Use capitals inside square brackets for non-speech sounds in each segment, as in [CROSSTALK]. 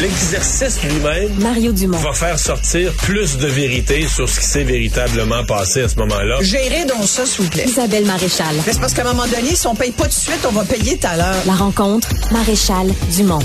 l'exercice lui-même Mario Dumont. va faire sortir plus de vérité sur ce qui s'est véritablement passé à ce moment-là. Gérez donc ça, s'il vous plaît. Isabelle Maréchal. Mais c'est parce qu'à un moment donné, si on paye pas tout de suite, on va payer tout à l'heure. La rencontre, Maréchal Dumont.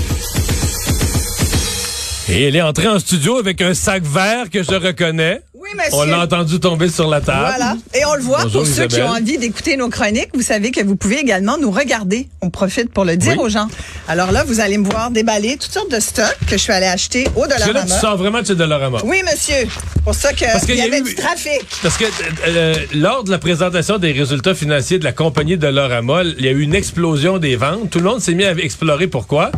Et elle est entrée en studio avec un sac vert que je reconnais. Oui, monsieur. On l'a entendu tomber sur la table. Voilà. Et on le voit Bonjour, pour ceux qui ont envie d'écouter nos chroniques. Vous savez que vous pouvez également nous regarder. On profite pour le dire Oui. aux gens. Alors là, vous allez me voir déballer toutes sortes de stocks que je suis allée acheter au Parce que là, tu Dollarama. sens vraiment que c'est Dollarama. Oui, monsieur. Pour ça que Parce qu'il il y avait eu- du trafic. Parce que euh, euh, lors de la présentation des résultats financiers de la compagnie Dollarama, il y a eu une explosion des ventes. Tout le monde s'est mis à explorer pourquoi.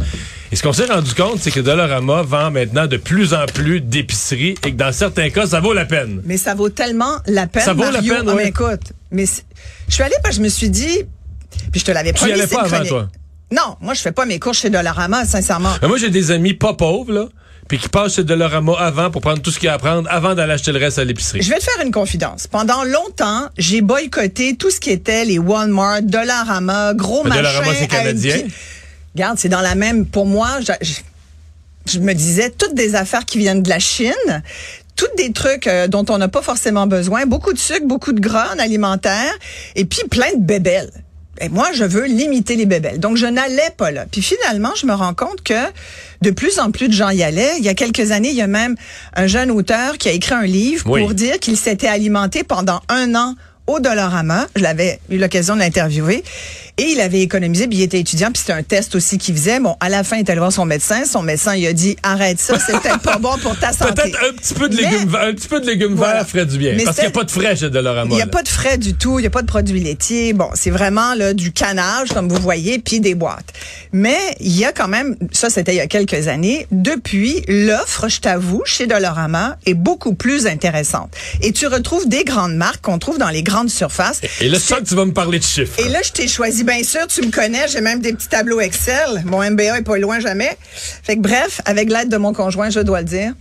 Ce qu'on s'est rendu compte, c'est que Dollarama vend maintenant de plus en plus d'épiceries et que dans certains cas, ça vaut la peine. Mais ça vaut tellement la peine, Ça vaut la peine, oui. mais écoute, mais je suis allée parce que je me suis dit, puis je te l'avais Tu y promis, allais pas avant, toi? Non, moi je fais pas mes courses chez Dollarama, sincèrement. Mais moi, j'ai des amis pas pauvres, là, puis qui passent chez Dollarama avant pour prendre tout ce qu'il y a à prendre avant d'aller acheter le reste à l'épicerie. Je vais te faire une confidence. Pendant longtemps, j'ai boycotté tout ce qui était les Walmart, Dollarama, gros machin. Dollarama, c'est une canadien. Regarde, c'est dans la même. Pour moi, je, je- je me disais toutes des affaires qui viennent de la Chine. Toutes des trucs euh, dont on n'a pas forcément besoin, beaucoup de sucre, beaucoup de gras en alimentaire, et puis plein de bébelles. Et moi, je veux limiter les bébelles. Donc, je n'allais pas là. Puis finalement, je me rends compte que de plus en plus de gens y allaient. Il y a quelques années, il y a même un jeune auteur qui a écrit un livre Oui. pour dire qu'il s'était alimenté pendant un an au Dollarama. Je l'avais eu l'occasion de l'interviewer. Et il avait économisé, puis il était étudiant, puis c'était un test aussi qu'il faisait. Bon, à la fin, il est allé voir son médecin. Son médecin, il a dit, arrête ça, c'est peut-être pas bon pour ta santé. Peut-être un petit peu de Mais- légumes, verts- un petit peu de légumes Voilà. verts ferait du bien. Mais parce qu'il n'y a pas de frais chez Dollarama. Il n'y a là. pas de frais du tout, il n'y a pas de produits laitiers. Bon, c'est vraiment là, du canage, comme vous voyez, puis des boîtes. Mais il y a quand même, ça c'était il y a quelques années, depuis, l'offre, je t'avoue, chez Dollarama est beaucoup plus intéressante. Et tu retrouves des grandes marques qu'on trouve dans les grandes surfaces. Et là, je sens que tu vas me parler de chiffres. Et là, je t'ai choisi, bien sûr, tu me connais, j'ai même des petits tableaux Excel. Mon MBA est pas loin jamais. Fait que bref, avec l'aide de mon conjoint, je dois le dire.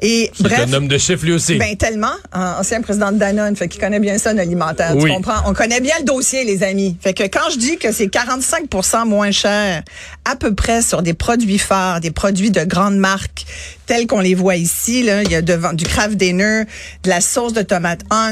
Et bref. un homme de chiffres lui aussi. Ben tellement, en- ancien président de Danone, fait qu'il connaît bien ça, l'alimentaire. Oui. Tu comprends? On connaît bien le dossier, les amis. Fait que quand je dis que c'est 45% moins cher, à peu près sur des produits phares, des produits de grandes marques, tels qu'on les voit ici, là, il y a devant du Kraft Dinner, de la sauce de tomate Hunt,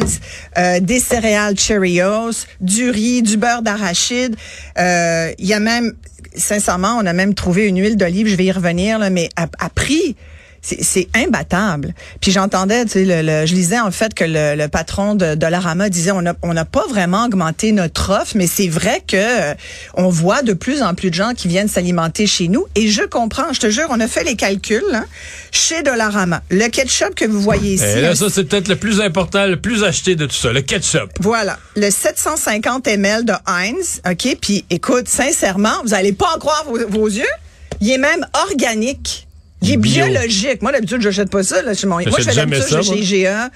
euh, des céréales Cheerios, du riz, du beurre d'arachide. Euh, Il y a même, sincèrement, on a même trouvé une huile d'olive, je vais y revenir, là, mais à prix c'est c'est imbattable. Puis j'entendais, tu sais, le, le- je lisais en fait que le, le patron de Dollarama disait on n'a on pas vraiment augmenté notre offre, mais c'est vrai que euh, on voit de plus en plus de gens qui viennent s'alimenter chez nous. Et je comprends, je te jure, on a fait les calculs hein, chez Dollarama. Le ketchup que vous voyez ici, Et là, un- ça, c'est peut-être le plus important, le plus acheté de tout ça, le ketchup. voilà, le 750 ml de Heinz, ok? Puis écoute, sincèrement, vous allez pas en croire vos, vos yeux. Il est même organique. Il est Bio. biologique. Moi, d'habitude, jette pas ça. Là, chez mon... Moi, je fais d'habitude, chez IGA.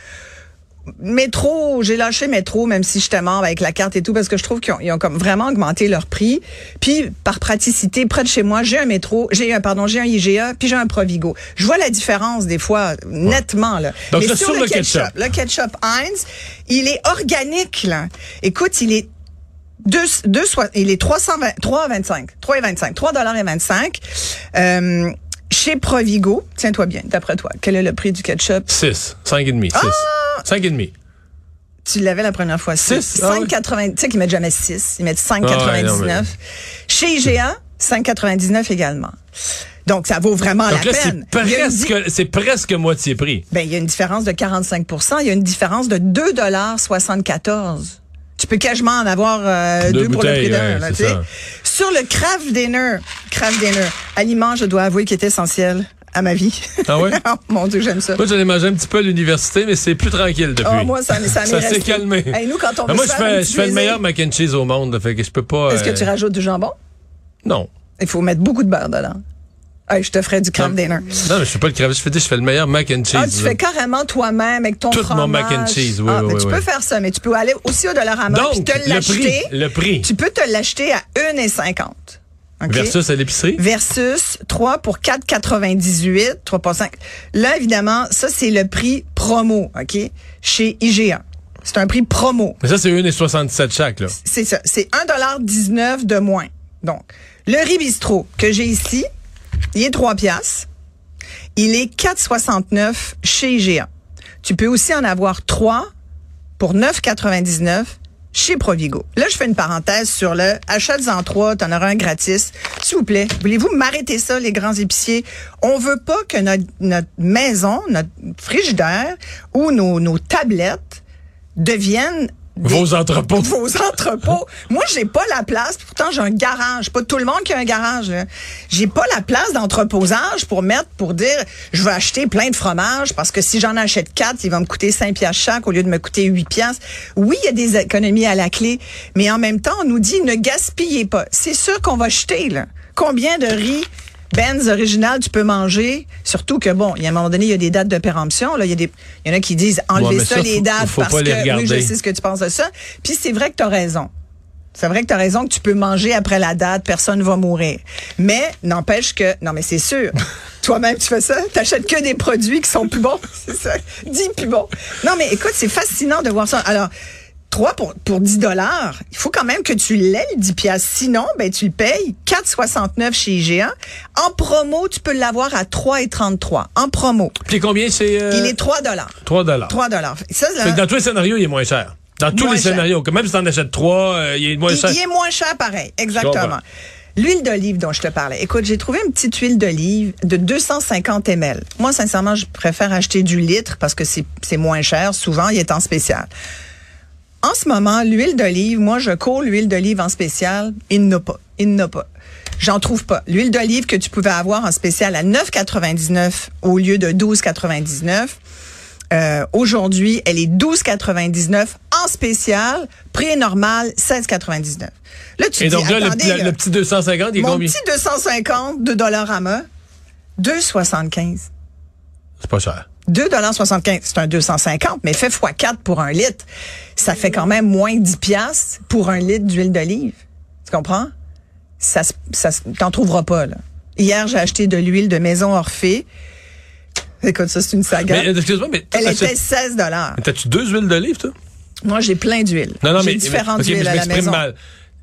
Métro, j'ai lâché métro, même si j'étais mort avec la carte et tout, parce que je trouve qu'ils ont, ils ont comme vraiment augmenté leur prix. Puis, par praticité, près de chez moi, j'ai un métro, j'ai un, pardon, j'ai un IGA, puis j'ai un Provigo. Je vois la différence, des fois, nettement, là. Donc, Mais sur, sur le, le ketchup, ketchup. le ketchup Heinz, il est organique, là. Écoute, il est deux, deux, il est 320, 3,25. 3,25. 3 dollars et 25. Euh, chez Provigo, tiens-toi bien, d'après toi, quel est le prix du ketchup? 6, 5,5, 6. Ah! 5,5. Tu l'avais la première fois. Six? Ah oui. 5,80. Tu sais qu'ils mettent jamais 6. Ils mettent Ah ouais, 5,99. non, mais- Chez IGA, 5,99 également. Donc, ça vaut vraiment Donc la là, peine. Presque, c'est presque moitié prix. Ben, il y a une différence de 45% Il y a une différence de 2,74 Tu peux quasiment en avoir euh, Deux deux, pour le prix d'un. ouais, Sur le Kraft Dinner, Kraft Dinner, aliment, je dois avouer, qui est essentiel à ma vie. Ah ouais? [LAUGHS] Oh, mon Dieu, j'aime ça. Moi, j'en ai mangé un petit peu à l'université, mais c'est plus tranquille depuis. Oh, moi, ça, ça Ça s'est calmé. Hey, nous, quand on veut moi, je fais, petit je fais le meilleur mac and cheese au monde, fait que je peux pas. Est-ce que euh, tu rajoutes du jambon? Non. Il faut mettre beaucoup de beurre dedans. Hey, je te ferai du Non. Dinner. Non, mais je fais pas le cravé. Je fais, je fais le meilleur mac and cheese. Ah, tu là. fais carrément toi-même avec ton Tout fromage. mon mac and cheese, oui, ah, oui, mais oui, tu oui. peux faire ça, mais tu peux aller aussi au Dollarama Donc, te le prix, l'acheter. le prix Tu peux te l'acheter à 1,50. OK? versus à l'épicerie? Versus 3 pour 4,98, 3 pour 5. Là, évidemment, ça, c'est le prix promo, OK? Chez IGA. C'est un prix promo. Mais ça, c'est 1,67 chaque, là. C'est ça. C'est 1,19 de moins. Donc, le riz bistrot que j'ai ici, il est 3 piastres. Il est 4,69 chez IGA. Tu peux aussi en avoir trois pour 9,99 chez Provigo. Là, je fais une parenthèse sur le achète-en trois, t'en auras un gratis. S'il vous plaît, voulez-vous m'arrêter ça, les grands épiciers? On veut pas que notre, maison, notre frigidaire ou nos, tablettes deviennent Vos entrepôts. [LAUGHS] Vos entrepôts. Moi, j'ai pas la place. Pourtant, j'ai un garage. Pas tout le monde qui a un garage. là. J'ai pas la place d'entreposage pour mettre, pour dire, je veux acheter plein de fromages parce que si j'en achète quatre, il va me coûter 5 piastres chaque au lieu de me coûter 8 piastres. Oui, il y a des économies à la clé, mais en même temps, on nous dit ne gaspillez pas. C'est sûr qu'on va jeter, là. Combien de riz Benz original tu peux manger, surtout que bon, il y a un moment donné, il y a des dates de péremption. Là, il y a des, il y en a qui disent enlevez mais ça, ça, les dates faut parce que oui, je sais ce que tu penses de ça. Puis c'est vrai que tu as raison. C'est vrai que tu as raison que tu peux manger après la date, personne va mourir. Mais n'empêche que non mais c'est sûr. [LAUGHS] Toi-même tu fais ça, t'achètes que des produits qui sont plus bons, [LAUGHS] c'est ça. Dis plus bons. Non mais écoute, c'est fascinant de voir ça. Alors 3 pour, pour 10 dollars, il faut quand même que tu l'aies, le 10 piastres. Sinon, ben, tu le payes 4,69 chez IGA. En promo, tu peux l'avoir à 3,33. En promo. Puis combien c'est? euh, Il est 3 dollars. 3 dollars. 3 dollars. Ça, là, dans tous les scénarios, il est moins cher. Dans tous les cher. scénarios. Même si t'en achètes 3, il est moins il, cher. il est moins cher pareil, exactement. L'huile d'olive dont je te parlais. Écoute, j'ai trouvé une petite huile d'olive de 250 ml. Moi, sincèrement, je préfère acheter du litre parce que c'est c'est moins cher. Souvent, il est en spécial. En ce moment, l'huile d'olive, moi, je cours l'huile d'olive en spécial. Il n'a pas. Il n'a pas. J'en trouve pas. L'huile d'olive que tu pouvais avoir en spécial à 9,99 au lieu de 12,99. Euh, Aujourd'hui, elle est 12,99 en spécial. Prix normal, 16,99. Là, tu Et dis, donc là, le, attendez, le- là, le petit 250, il est mon combien? petit 250 de Dollarama, 2,75. C'est pas cher. 2,75 c'est un 250, mais fait x4 pour un litre. Ça fait quand même moins 10 piastres pour un litre d'huile d'olive. Tu comprends? Ça, se- ça, t'en trouveras pas, là. Hier, j'ai acheté de l'huile de Maison Orphée. Écoute, ça, c'est une saga. Mais excuse-moi, mais Elle était 16 dollars. Mais T'as-tu deux huiles d'olive, toi? Moi, j'ai plein d'huiles. Non, non, j'ai mais. différentes mais, mais huiles je à la maison. mal.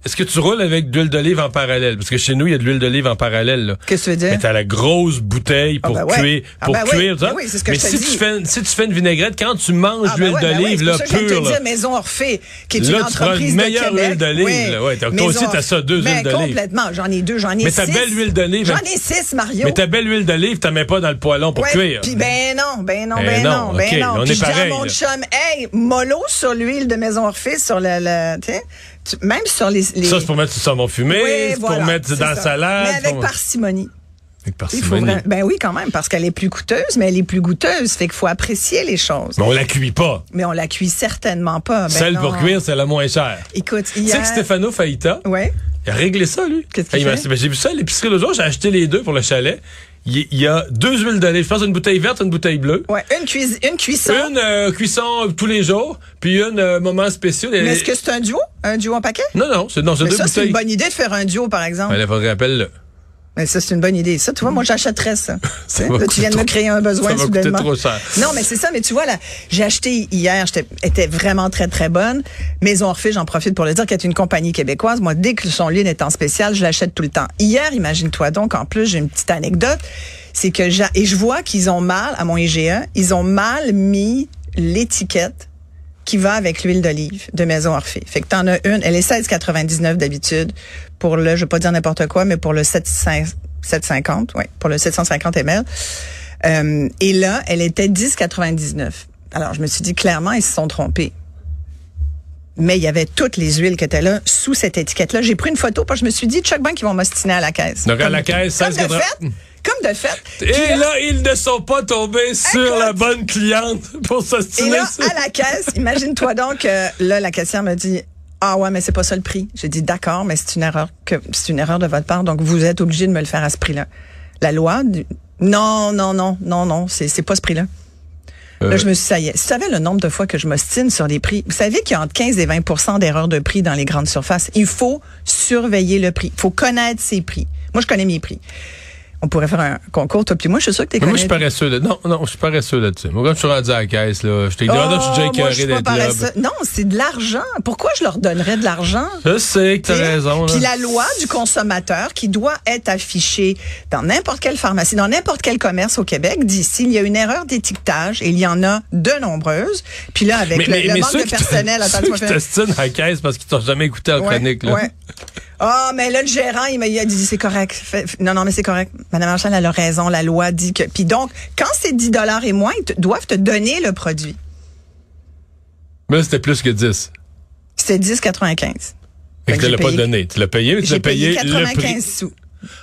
Est-ce que tu roules avec de l'huile d'olive en parallèle? Parce que chez nous, il y a de l'huile d'olive en parallèle. là. Qu'est-ce que tu veux dire? Mais t'as la grosse bouteille pour Ah ben ouais. cuire, Ah pour ben oui. cuire, ça. Ben oui, c'est ce que Mais je si dis. tu fais, si tu fais une vinaigrette, quand tu manges Ah, de l'huile ben ouais, ben d'olive, là, pour que je pure, te dire Maison Orphée, qui est Là, une tu prends une entreprise meilleure huile d'olive, Oui. là. Ouais, toi Maison aussi, t'as ça, deux Ben, huiles d'olive. complètement. J'en ai deux, j'en ai Mais six. ta belle huile d'olive, J'en ai six, Mario. Mais ta belle huile d'olive, t'en mets pas dans le poêlon pour cuire. Puis ben non, ben non, Ben ben, non, ben non. on est je dis à pareil, mon chum, hey, mollo sur l'huile de Maison Orphée, sur le tu même sur les, les... Ça, c'est pour mettre sur saumon fumé, Oui, voilà, pour mettre dans la salade. Mais avec pour- parcimonie. Avec Il faut parcimonie. vra- ben oui, quand même, parce qu'elle est plus coûteuse, mais elle est plus goûteuse. Fait qu'il faut apprécier les choses. Mais on la cuit pas. Mais on la cuit certainement pas. Ben Celle non. pour cuire, c'est la moins chère. Écoute, Tu sais que Stefano Faïta, Ouais. il a réglé ça, lui. Qu'est-ce qu'il fait? ben, J'ai vu ça à l'épicerie l'autre jour, j'ai acheté les deux pour le chalet. Il y a deux huiles d'olive. Je pense une bouteille verte, une bouteille bleue. Ouais, une, cuis- une cuisson. Une euh, cuisson tous les jours, puis une euh, moment spécial. Mais est-ce que c'est un duo? Un duo en paquet? Non, non, c'est non, c'est deux ça, c'est bouteilles. une bonne idée de faire un duo, par exemple. Il faudrait rappelle-le. Mais ça, c'est une bonne idée. Ça, tu vois, moi, j'achèterais ça. [LAUGHS] Ça Tu là, viens de me créer un besoin ça soudainement. trop cher. Non, mais c'est ça. Mais tu vois, là, j'ai acheté hier, j'étais était vraiment très, très bonne. Maison Orphée, j'en profite pour le dire, qui est une compagnie québécoise. Moi, dès que son lien est en spécial, je l'achète tout le temps. Hier, imagine-toi donc, en plus, j'ai une petite anecdote. C'est que j'ai, et je vois qu'ils ont mal, à mon IGA, ils ont mal mis l'étiquette qui va avec l'huile d'olive de Maison Orphée. Fait que t'en as une, elle est 16,99 d'habitude pour le, je vais pas dire n'importe quoi, mais pour le 700 750, ouais, pour le 750 ml. Euh, et là, elle était 10,99. Alors, je me suis dit, clairement, ils se sont trompés. Mais il y avait toutes les huiles qui étaient là sous cette étiquette-là. J'ai pris une photo parce que je me suis dit, Chuck Bank, ils vont m'ostiner à la caisse. Donc, à la caisse, comme de 16,80. fait, comme de fait. Et là, ils ne sont pas tombés sur la bonne cliente pour Et s'ostiner. là, sur- à la caisse, imagine-toi donc que là, la caissière me dit Ah ouais, mais c'est pas ça le prix. J'ai dit d'accord, mais c'est une erreur que c'est une erreur de votre part, donc vous êtes obligé de me le faire à ce prix-là. La loi du- Non, non, non, non, non, c'est c'est pas ce prix-là. Euh. Là, je me suis dit, ça y est. Tu savais le nombre de fois que je m'ostine sur les prix, vous savez qu'il y a entre 15 et 20% d'erreurs de prix dans les grandes surfaces. Il faut surveiller le prix. Il faut connaître ses prix. Moi, je connais mes prix. On pourrait faire un concours, toi puis moi, je suis sûr que t'es Mais moi, je suis paresseux. Là. Non, non, je suis paresseux là-dessus. Moi, quand je suis rendu à la caisse, là, je t'ai dit, ah, non, je suis déjà Oh, écœuré d'être là. Non, c'est de l'argent. Pourquoi je leur donnerais de l'argent? Je sais que t'as raison. là. Puis la loi du consommateur qui doit être affichée dans n'importe quelle pharmacie, dans n'importe quel commerce au Québec, dit s'il y a une erreur d'étiquetage, et il y en a de nombreuses. Puis là, avec le, le manque ceux de personnel, [LAUGHS] te- attends, ceux qui t'ostinent à la caisse parce qu'ils t'ont jamais écouté en Ouais, chronique. Là. ouais. Ah, mais là, le gérant, il m'a il a dit, c'est correct. Fait- non, non, mais c'est correct. Madame Marchand, elle a raison. La loi dit que. Puis donc, quand c'est 10 dollars et moins, ils te- doivent te donner le produit. Mais là, c'était plus que 10. C'était 10,95. Fait que tu l'as pas payé- donné. Tu l'as payé, mais tu J'ai l'as payé, payé le 95 prix. sous.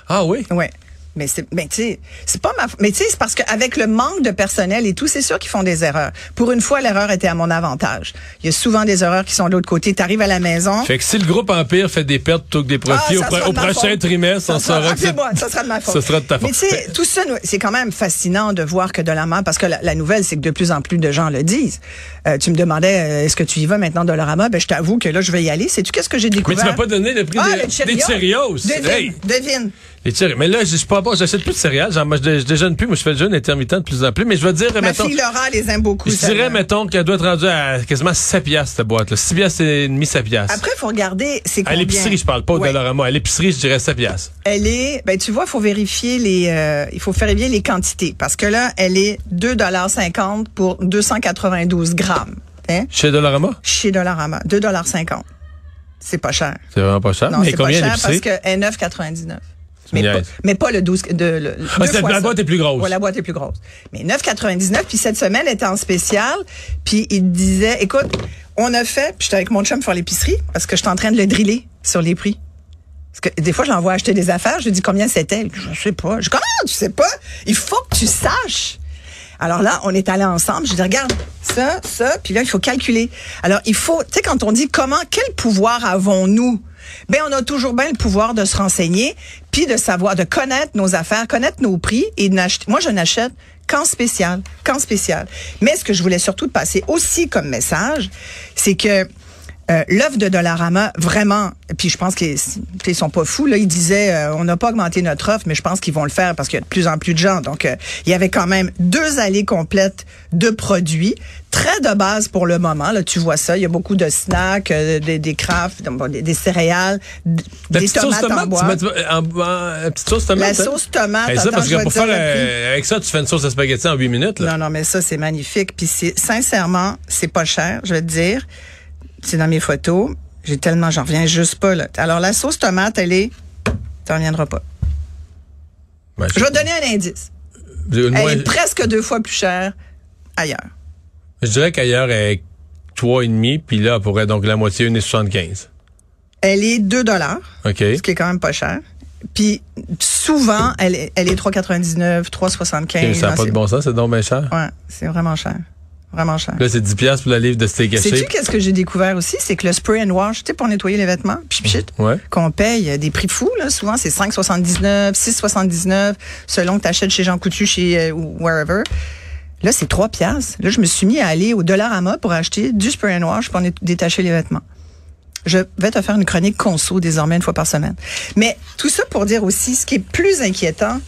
Ah oui? Ouais. Mais c'est, mais tu sais, c'est pas ma, mais tu sais, c'est parce qu'avec le manque de personnel et tout, c'est sûr qu'ils font des erreurs. Pour une fois, l'erreur était à mon avantage. Il y a souvent des erreurs qui sont de l'autre côté. T'arrives à la maison. Fait que si le groupe Empire fait des pertes plutôt que des profits, Ah, au, pro- prochain faute. trimestre, Ça on sera- que. Appelez-moi, ça sera de ma faute. Ça sera de ta faute. Mais tu sais, tout ça, c'est quand même fascinant de voir que main, parce que la, la nouvelle, c'est que de plus en plus de gens le disent. Euh, tu me demandais, euh, est-ce que tu y vas maintenant Dollarama? Ben, je t'avoue que là, je vais y aller. Sais-tu qu'est-ce que j'ai Mais découvert? tu m'as pas donné le prix ah, des, des Cheerios. Devine, Hey, devine. Les. Mais là, je suis pas bon, j'achète plus de céréales. Genre, moi, je, je déjeune plus. Moi, je fais le jeûne intermittent de plus en plus. Mais je vais dire, Ma mettons... fille Laura les aime beaucoup. Je dirais, mettons, qu'elle doit être rendue à quasiment 7 piastres, cette boîte-là. 6 piastres et demi, 7 piastres. Après, il faut regarder, c'est À combien. l'épicerie, je parle pas au Ouais. Dollarama. À l'épicerie, je dirais 7 piastres. Elle est, ben tu vois, faut vérifier les, euh, il faut vérifier les quantités parce que là, elle est 2,50 pour 292 grammes. Hein? Chez Dollarama? Chez Dollarama, 2,50 C'est pas cher. C'est vraiment pas cher. Non, mais c'est pas à cher parce l'épicerie? que elle est 9,99. Mais pas, mais pas le 12, de, le, Ah, la ça. boîte est plus grosse. Ouais, la boîte est plus grosse. Mais 9,99. Puis cette semaine, elle était en spécial. Puis il disait, écoute, on a fait, puis j'étais avec mon chum faire l'épicerie parce que j'étais en train de le driller sur les prix. Parce que des fois, je l'envoie acheter des affaires. Je lui dis combien c'était? Je sais pas. Je dis, comment tu sais pas? Il faut que tu saches. Alors là, on est allés ensemble. Je dis, regarde, ça, ça, puis là, il faut calculer. Alors, il faut, tu sais, quand on dit comment, quel pouvoir avons-nous? Ben, on a toujours bien le pouvoir de se renseigner, puis de savoir, de connaître nos affaires, connaître nos prix et d'acheter. Moi, je n'achète qu'en spécial, qu'en spécial. Mais ce que je voulais surtout passer aussi comme message, c'est que euh, l'offre de Dollarama, vraiment, puis je pense qu'ils ils sont pas fous, là, ils disaient, euh, on n'a pas augmenté notre offre, mais je pense qu'ils vont le faire parce qu'il y a de plus en plus de gens. Donc, euh, il y avait quand même deux allées complètes de produits, très de base pour le moment. Là, tu vois ça, il y a beaucoup de snacks, euh, des, des crafts, des, des céréales, des tomates en tomate, tu boîte. mets en, en- en petite sauce tomate. La hein? sauce tomate, Hey, ça, attends, parce que pour faire euh, avec ça, tu fais une sauce à spaghetti en 8 minutes. Là. Non, non, mais ça, c'est magnifique. Puis c'est sincèrement, c'est pas cher, je vais te dire. C'est dans mes photos. J'ai tellement, j'en reviens juste pas, là. Alors, la sauce tomate, elle est. T'en reviendras pas. Ouais, Je vais te donner un indice. Elle est presque deux fois plus chère ailleurs. je dirais qu'ailleurs, elle est 3,5, puis là, elle pourrait donc la moitié, 1,75. Elle est 2 dollars, OK. ce qui est quand même pas cher. Puis souvent, elle est, elle est 3,99, 3,75. ça n'a pas de bon sens, c'est donc bien cher. Ouais, c'est vraiment cher. Vraiment cher. Là, c'est 10 piastres pour la livre de steak Sais-tu haché. qu'est-ce que j'ai découvert aussi? C'est que le spray and wash, tu sais, pour nettoyer les vêtements, pchit, pchit, Ouais. qu'on paye des prix fous, là. Souvent, c'est 5,79, 6,79, selon que tu achètes chez Jean Coutu, chez euh, wherever. Là, c'est 3 piastres. Là, je me suis mis à aller au Dollarama pour acheter du spray and wash pour détacher les vêtements. Je vais te faire une chronique conso désormais une fois par semaine. Mais tout ça pour dire aussi, ce qui est plus inquiétant,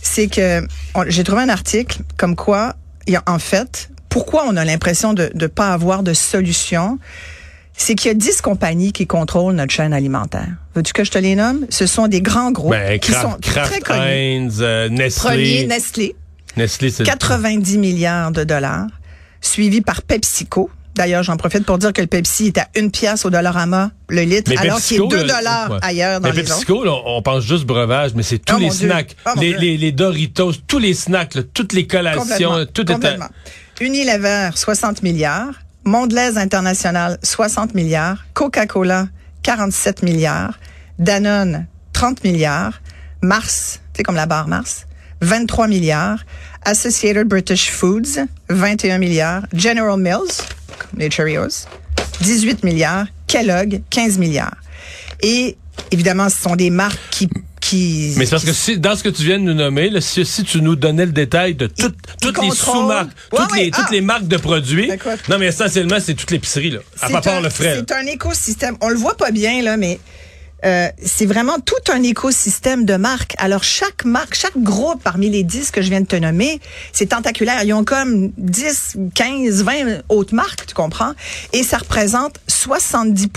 c'est que j'ai trouvé un article comme quoi, il y a, en fait, pourquoi on a l'impression de ne pas avoir de solution, c'est qu'il y a 10 compagnies qui contrôlent notre chaîne alimentaire. Veux-tu que je te les nomme? Ce sont des grands groupes Ben, qui Kraft, sont très connus. Heinz, euh, Premier, Nestlé. Nestlé, Nestlé, c'est 90 milliards de dollars, suivi par PepsiCo. D'ailleurs, j'en profite pour dire que le Pepsi est à une pièce au Dollarama le litre, Mais alors qu'il est PepsiCo, 2 là, dollars ouais. ailleurs dans Mais les. PepsiCo, là, on pense juste breuvage, mais c'est tous Oh, les snacks, Oh, les, Dieu. les, les Doritos, tous les snacks, là, toutes les collations, tout est à-. Unilever, 60 milliards. Mondelez International, 60 milliards. Coca-Cola, 47 milliards. Danone, 30 milliards. Mars, sais, comme la barre Mars, 23 milliards. Associated British Foods, 21 milliards. General Mills, les Cheerios, 18 milliards. Kellogg, 15 milliards. Et évidemment, ce sont des marques qui... qui Mais c'est parce que si, dans ce que tu viens de nous nommer, là, si, si tu nous donnais le détail de toutes, les sous-marques, Ouais, toutes, ouais, les, toutes ah. les marques de produits, Écoute. non mais essentiellement c'est toute l'épicerie là, à part le frais. C'est un écosystème. On le voit pas bien, là, mais euh, c'est vraiment tout un écosystème de marques. Alors, chaque marque, chaque groupe parmi les 10 que je viens de te nommer, c'est tentaculaire. Ils ont comme 10, 15, 20 autres marques, tu comprends? Et ça représente 70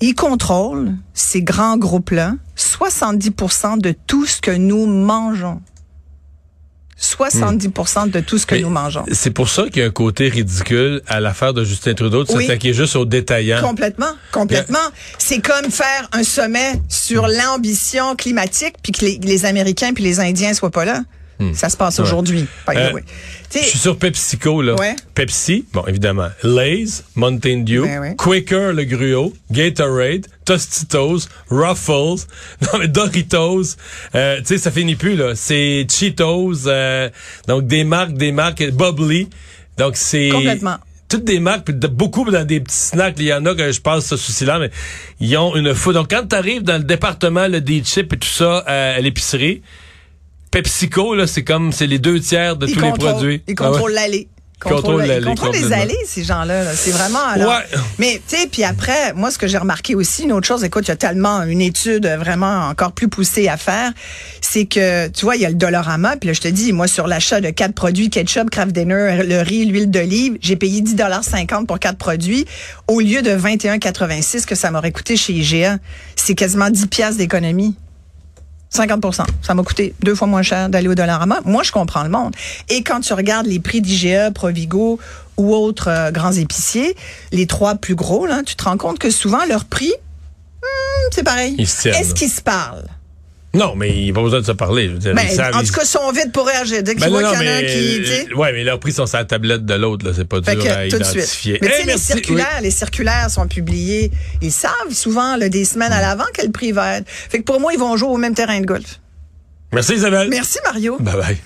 ils contrôlent, ces grands groupes-là, 70 de tout ce que nous mangeons. 70% de tout ce que Mais nous mangeons. C'est pour ça qu'il y a un côté ridicule à l'affaire de Justin Trudeau de Oui. s'attaquer juste aux détaillants. Complètement, complètement. C'est comme faire un sommet sur l'ambition climatique puis que les, les Américains puis les Indiens soient pas là. Ça se passe Hmm. Ouais. aujourd'hui. Euh. Je suis sur PepsiCo, là. Ouais. Pepsi, bon, évidemment. Lay's, Mountain Dew, Ben ouais. Quaker, le gruau, Gatorade, Tostitos, Ruffles, [LAUGHS] non, mais Doritos. Euh, tu sais, ça finit plus, là. C'est Cheetos, euh, donc des marques, des marques, Bubbly. Donc, c'est... Complètement. Toutes des marques, puis beaucoup dans des petits snacks. Il y en a que je passe ce souci-là, mais ils ont une foule. Donc, quand tu arrives dans le département là, des chips et tout ça euh, à l'épicerie, PepsiCo, là, c'est comme, c'est les deux tiers de ils tous les contrôlent- produits. Ils Ah ouais. contrôlent l'allée. Ils contrôlent Ils l'allée, contrôlent les allées, ces gens-là. là. C'est vraiment. alors- Ouais. Mais, tu sais, puis après, moi, ce que j'ai remarqué aussi, une autre chose, écoute, il y a tellement une étude vraiment encore plus poussée à faire, c'est que, tu vois, il y a le Dollarama, puis là, je te dis, moi, sur l'achat de quatre produits, ketchup, Kraft Dinner, le riz, l'huile d'olive, j'ai payé 10,50 pour quatre produits, au lieu de 21,86 que ça m'aurait coûté chez IGA. C'est quasiment 10 piastres d'économie. 50% Ça m'a coûté deux fois moins cher d'aller au Dollarama. Moi, je comprends le monde. Et quand tu regardes les prix d'IGA, Provigo ou autres euh, grands épiciers, les trois plus gros, là, tu te rends compte que souvent, leur prix, hmm, c'est pareil. Est-ce qu'ils se parlent? Non, mais il pas besoin de se parler. Je veux dire, Ben, savent, en ils- tout cas, ils sont vite pour réagir. Dès qu'ils Ben voient qu'il y en a un mais, qui... euh, ouais, mais leurs prix sont sur la tablette de l'autre, là. C'est pas Fait dur que, à tout de suite. Mais tu Hey, sais, les circulaires, les circulaires sont publiés. Ils savent souvent, là, des semaines à l'avant, quel prix va être. Fait que pour moi, ils vont jouer au même terrain de golf. Merci Isabelle. Merci, Mario. Bye bye.